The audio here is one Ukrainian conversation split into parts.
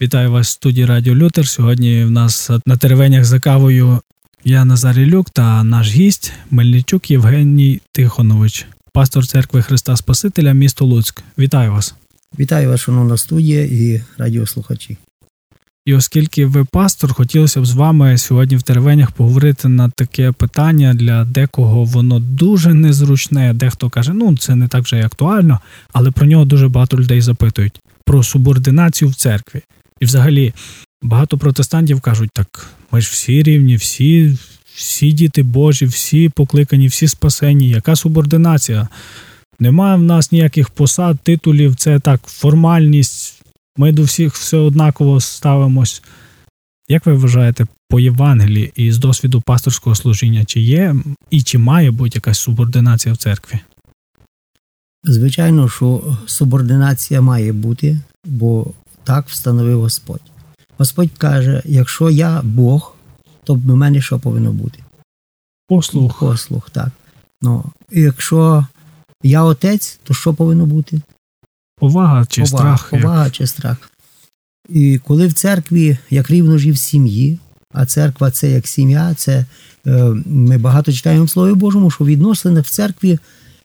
Вітаю вас в студії Радіо Лютер. Сьогодні в нас на теревенях за кавою я Назарій Люк та наш гість Мельничук Євгеній Тихонович, пастор церкви Христа Спасителя, місто Луцьк. Вітаю вас. Вітаю вас, шановна студія і радіослухачі. І оскільки ви пастор, хотілося б з вами сьогодні в теревенях поговорити на таке питання для декого воно дуже незручне. Дехто каже, ну це не так вже й актуально, але про нього дуже багато людей запитують про субординацію в церкві. І взагалі багато протестантів кажуть, так ми ж всі рівні, всі, всі діти Божі, всі покликані, всі спасені. Яка субординація? Немає в нас ніяких посад, титулів, це так, формальність. Ми до всіх все однаково ставимось. Як ви вважаєте, по Євангелії і з досвіду пасторського служіння, чи є і чи має бути якась субординація в церкві? Звичайно, що субординація має бути, бо так встановив Господь. Господь каже: якщо я Бог, то в мене що повинно бути? Послух. Послух, так. Ну, і якщо я отець, то що повинно бути? Повага чи повага, страх? Повага як? чи страх. І коли в церкві, як рівно ж і в сім'ї, а церква це як сім'я, це е, ми багато читаємо в Слові Божому, що відносини в церкві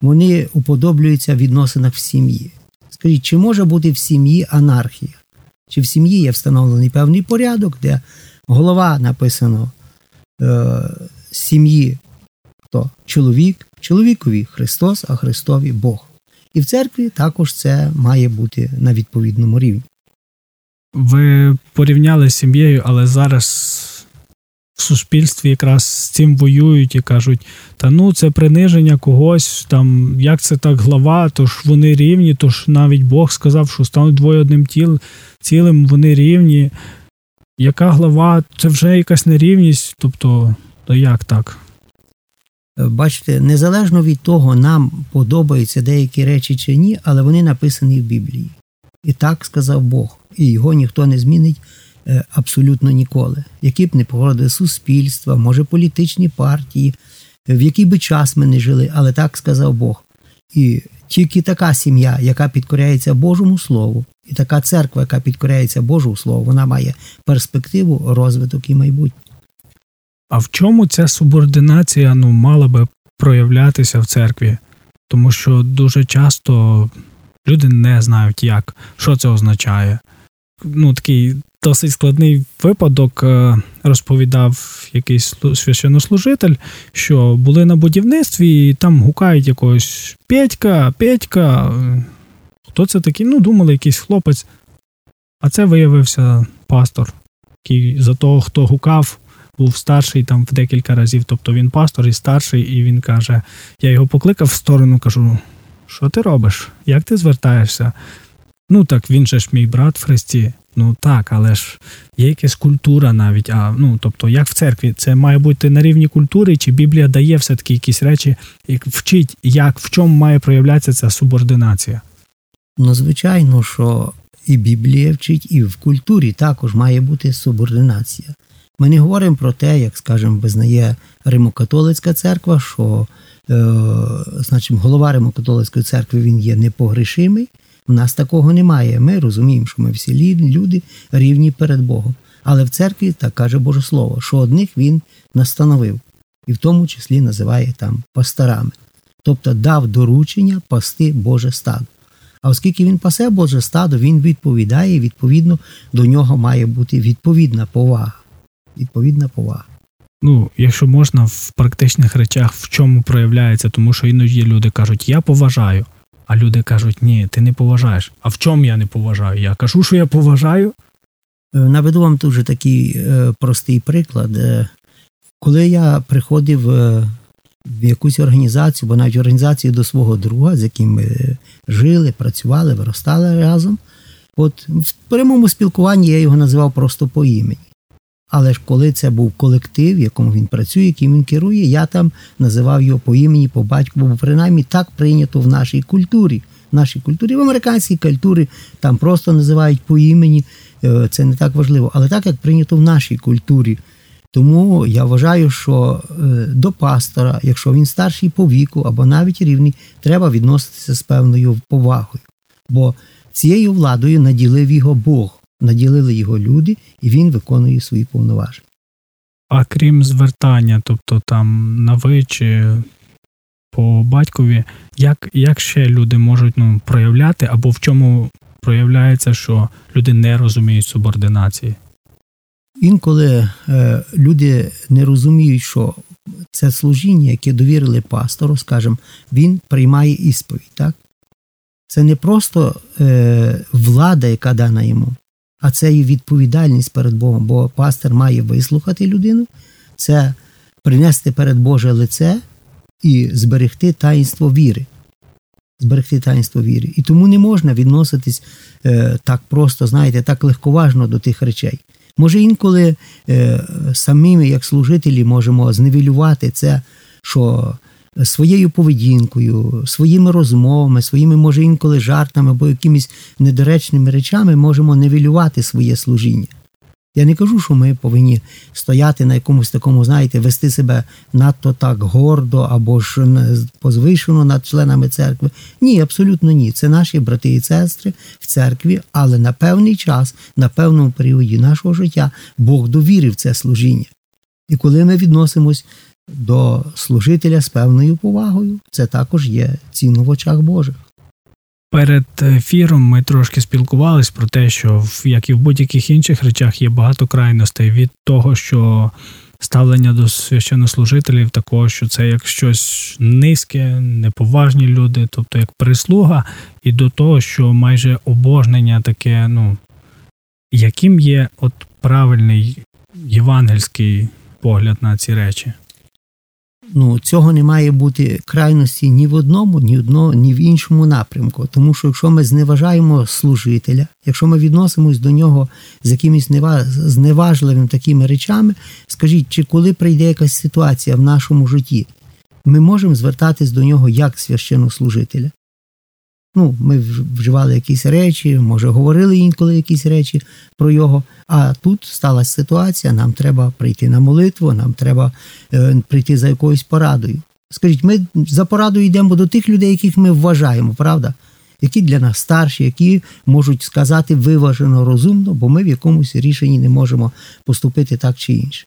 вони уподоблюються в відносинах в сім'ї. Скажіть, чи може бути в сім'ї анархія? Чи в сім'ї є встановлений певний порядок, де голова написано е, сім'ї хто? чоловік, чоловікові Христос, а Христові Бог. І в церкві також це має бути на відповідному рівні. Ви порівняли з сім'єю, але зараз в суспільстві якраз з цим воюють і кажуть: та ну це приниження когось, там як це так глава, то ж вони рівні, то ж навіть Бог сказав, що стануть двоє одним тіл, цілим, вони рівні. Яка глава, це вже якась нерівність, тобто, то як так? Бачите, незалежно від того, нам подобаються деякі речі чи ні, але вони написані в Біблії. І так сказав Бог, і його ніхто не змінить е, абсолютно ніколи. Які б не погодили суспільства, може політичні партії, в який би час ми не жили, але так сказав Бог. І тільки така сім'я, яка підкоряється Божому Слову, і така церква, яка підкоряється Божому Слову, вона має перспективу, розвиток і майбутнє. А в чому ця субординація ну, мала би проявлятися в церкві? Тому що дуже часто люди не знають, як, що це означає. Ну, такий досить складний випадок е, розповідав якийсь священнослужитель, що були на будівництві і там гукають якогось Петька, Петька. Хто це такий? Ну, думали, якийсь хлопець. А це виявився пастор, який за того, хто гукав, був старший там в декілька разів. Тобто він пастор і старший, і він каже: я його покликав в сторону, кажу: що ти робиш? Як ти звертаєшся? Ну так він же ж мій брат в Христі. Ну так, але ж є якась культура навіть. А ну тобто, як в церкві, це має бути на рівні культури, чи Біблія дає все-таки якісь речі, і вчить, як в чому має проявлятися ця субординація? Ну, звичайно, що і Біблія вчить, і в культурі також має бути субординація. Ми не говоримо про те, як, скажімо, визнає Римокатолицька церква, що е, значить, голова Римокатолицької церкви він є непогрішимий. У нас такого немає. Ми розуміємо, що ми всі люди рівні перед Богом. Але в церкві так каже Боже Слово, що одних він настановив, і в тому числі називає там пасторами. Тобто дав доручення пасти Боже стадо. А оскільки він пасе Боже стадо, він відповідає, відповідно до нього має бути відповідна повага. Відповідна повага. Ну, якщо можна, в практичних речах в чому проявляється, тому що іноді люди кажуть, я поважаю, а люди кажуть, ні, ти не поважаєш. А в чому я не поважаю? Я кажу, що я поважаю. Е, наведу вам дуже такий е, простий приклад. Е, коли я приходив е, в якусь організацію, бо навіть організацію до свого друга, з яким ми жили, працювали, виростали разом, от в прямому спілкуванні я його називав просто по імені. Але ж коли це був колектив, в якому він працює, яким він керує, я там називав його по імені, по батьку, бо принаймні так прийнято в нашій культурі. В нашій культурі, в американській культурі там просто називають по імені, е, це не так важливо, але так як прийнято в нашій культурі. Тому я вважаю, що е, до пастора, якщо він старший по віку або навіть рівний, треба відноситися з певною повагою. Бо цією владою наділив його Бог наділили його люди, і він виконує свої повноваження. А крім звертання, тобто там на ви чи по батькові, як як ще люди можуть ну, проявляти, або в чому проявляється, що люди не розуміють субординації? Інколи е, люди не розуміють, що це служіння, яке довірили пастору, скажімо, він приймає ісповідь. так? Це не просто е, влада, яка дана йому, а це і відповідальність перед Богом, бо пастор має вислухати людину, це принести перед Боже лице і зберегти таїнство віри. Зберегти таїнство віри. І тому не можна відноситись е, так просто, знаєте, так легковажно до тих речей. Може, інколи е, самими, як служителі, можемо зневілювати це, що своєю поведінкою, своїми розмовами, своїми, може, інколи жартами або якимись недоречними речами можемо невілювати своє служіння. Я не кажу, що ми повинні стояти на якомусь такому, знаєте, вести себе надто так гордо або ж позвишено над членами церкви. Ні, абсолютно ні. Це наші брати і сестри в церкві, але на певний час, на певному періоді нашого життя Бог довірив це служіння. І коли ми відносимось до служителя з певною повагою, це також є цінно в очах Божих. Перед ефіром ми трошки спілкувались про те, що як і в будь-яких інших речах є багато крайностей від того, що ставлення до священнослужителів такого, що це як щось низьке, неповажні люди, тобто як прислуга, і до того, що майже обожнення таке, ну яким є от правильний євангельський погляд на ці речі. Ну, цього не має бути крайності ні в одному, ні одно, ні в іншому напрямку. Тому що якщо ми зневажаємо служителя, якщо ми відносимось до нього з якимись зневажливими такими речами, скажіть, чи коли прийде якась ситуація в нашому житті, ми можемо звертатись до нього як священнослужителя? Ну, ми вживали якісь речі, може, говорили інколи якісь речі про його. А тут сталася ситуація, нам треба прийти на молитву, нам треба е, прийти за якоюсь порадою. Скажіть, ми за порадою йдемо до тих людей, яких ми вважаємо, правда? Які для нас старші, які можуть сказати виважено, розумно, бо ми в якомусь рішенні не можемо поступити так чи інше.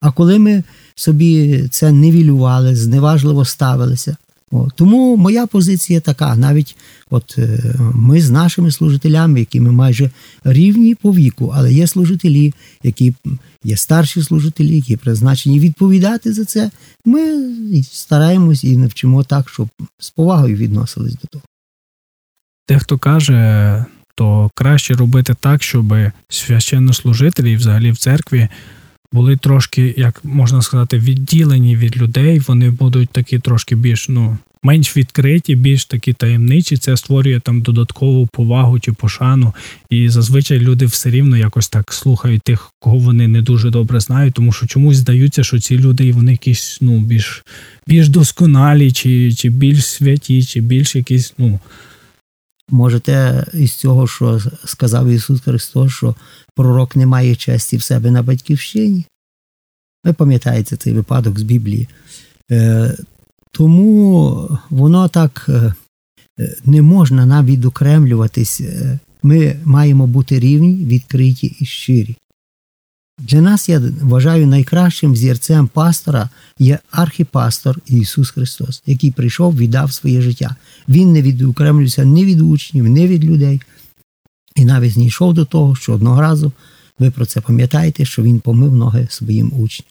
А коли ми собі це невілювали, зневажливо ставилися, о, тому моя позиція така: навіть от е, ми з нашими служителями, які ми майже рівні по віку, але є служителі, які є старші служителі, які призначені відповідати за це. Ми стараємось і навчимо так, щоб з повагою відносились до того. Дехто каже, то краще робити так, щоб священнослужителі і взагалі в церкві були трошки, як можна сказати, відділені від людей. Вони будуть такі трошки більш ну менш відкриті, більш такі таємничі. Це створює там додаткову повагу чи пошану. І зазвичай люди все рівно якось так слухають тих, кого вони не дуже добре знають, тому що чомусь здаються, що ці люди вони якісь ну більш більш досконалі, чи, чи більш святі, чи більш якісь ну. Можете із цього, що сказав Ісус Христос, що пророк не має честі в себе на батьківщині. Ви пам'ятаєте цей випадок з Біблії. Е, тому воно так е, не можна нам відокремлюватись. Е, ми маємо бути рівні, відкриті і щирі. Для нас, я вважаю, найкращим зірцем пастора є архіпастор Ісус Христос, який прийшов, віддав своє життя. Він не відокремлюється ні від учнів, ні від людей. І навіть знайшов до того, що одного разу, ви про це пам'ятаєте, що він помив ноги своїм учням.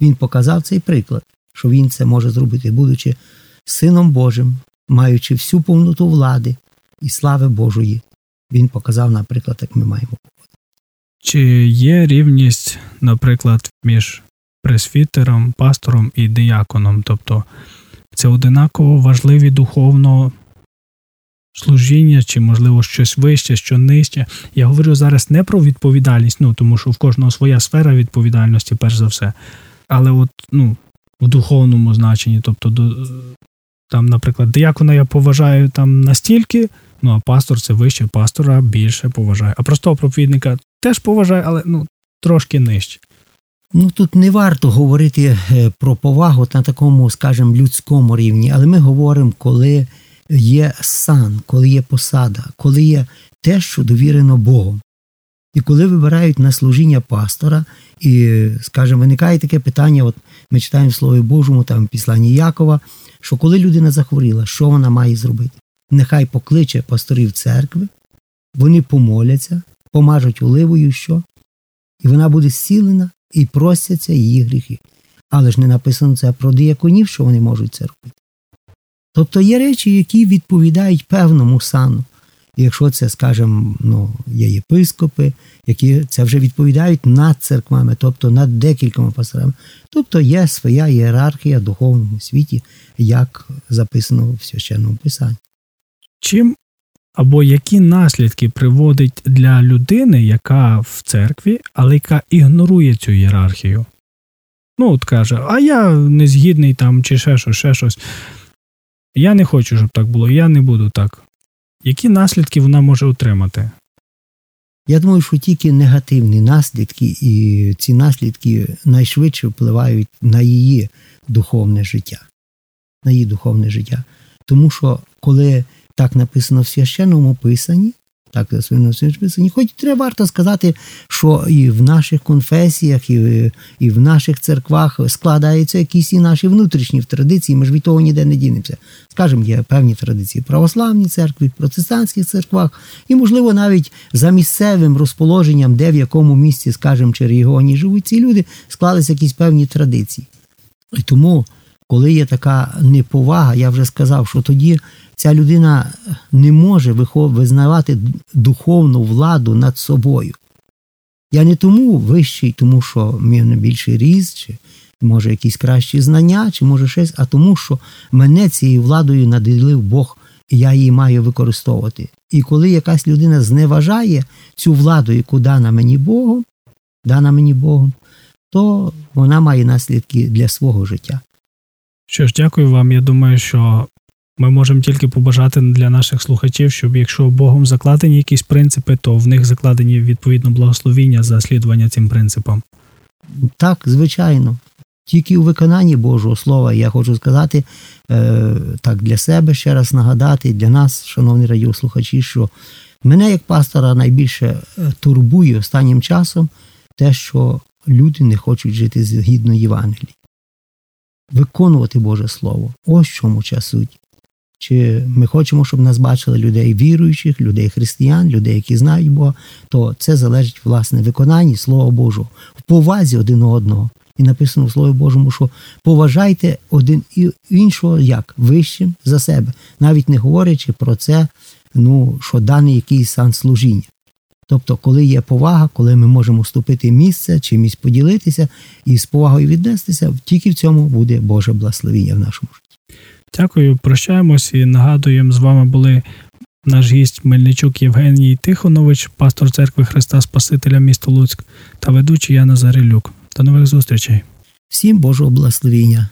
Він показав цей приклад, що він це може зробити, будучи Сином Божим, маючи всю повноту влади і слави Божої. Він показав, наприклад, як ми маємо чи є рівність, наприклад, між пресвітером, пастором і дияконом? Тобто це одинаково важливі духовно служіння, чи, можливо, щось вище, що нижче. Я говорю зараз не про відповідальність, ну тому що в кожного своя сфера відповідальності, перш за все. Але от, ну, в духовному значенні, тобто, до, там, наприклад, диякона я поважаю там настільки. Ну, а пастор це вище, пастора більше поважає. А простого проповідника теж поважаю, але ну, трошки нижче. Ну тут не варто говорити е, про повагу на такому, скажімо, людському рівні, але ми говоримо, коли є сан, коли є посада, коли є те, що довірено Богом. І коли вибирають на служіння пастора, і, скажімо, виникає таке питання, от ми читаємо в Слові Божому, там в Якова, що коли людина захворіла, що вона має зробити? Нехай покличе пасторів церкви, вони помоляться, помажуть оливою, що? І вона буде зцілена і простяться її гріхи. Але ж не написано це про дияконів, що вони можуть це робити. Тобто є речі, які відповідають певному сану. Якщо це, скажімо, ну, є єпископи, які це вже відповідають над церквами, тобто над декількома пасторами. Тобто є своя ієрархія в духовному світі, як записано в священному писанні. Чим або які наслідки приводить для людини, яка в церкві, але яка ігнорує цю ієрархію? Ну, от каже, а я не згідний там, чи ще щось, ще щось. Я не хочу, щоб так було, я не буду так. Які наслідки вона може отримати? Я думаю, що тільки негативні наслідки, і ці наслідки найшвидше впливають на її духовне життя. На її духовне життя. Тому що коли так написано в священному писанні, так писанні, хоч треба варто сказати, що і в наших конфесіях, і, і в наших церквах складаються якісь і наші внутрішні традиції, ми ж від того ніде не дінемося. Скажімо, є певні традиції в православній церкві, в протестантських церквах, і, можливо, навіть за місцевим розположенням, де в якому місці, скажімо, чи регіоні живуть ці люди, склалися якісь певні традиції. І тому, коли є така неповага, я вже сказав, що тоді ця людина не може визнавати духовну владу над собою. Я не тому вищий, тому що в мене більший ріст, чи може якісь кращі знання, чи може щось, а тому, що мене цією владою наділив Бог, і я її маю використовувати. І коли якась людина зневажає цю владу, яку дана мені Богом, дана мені Богом, то вона має наслідки для свого життя. Що ж, дякую вам. Я думаю, що ми можемо тільки побажати для наших слухачів, щоб якщо Богом закладені якісь принципи, то в них закладені відповідно благословіння за слідування цим принципам. Так, звичайно. Тільки у виконанні Божого Слова я хочу сказати е, так для себе ще раз нагадати, для нас, шановні радіослухачі, що мене як пастора найбільше е, турбує останнім часом те, що люди не хочуть жити згідно Євангелії. Виконувати Боже Слово. Ось чому часуть. Чи ми хочемо, щоб нас бачили людей віруючих, людей християн, людей, які знають Бога, то це залежить власне виконанні Слова Божого, в повазі один одного. І написано в Слові Божому, що поважайте один іншого як вищим за себе, навіть не говорячи про це, ну, що даний якийсь сан служіння. Тобто, коли є повага, коли ми можемо вступити в місце, чимось поділитися і з повагою віднестися, тільки в цьому буде Боже благословіння в нашому житті. Дякую, прощаємось і нагадуємо, з вами були наш гість Мельничук Євгеній Тихонович, пастор церкви Христа Спасителя міста Луцьк та ведучий Яна Зарилюк. До нових зустрічей. Всім Божого благословіння.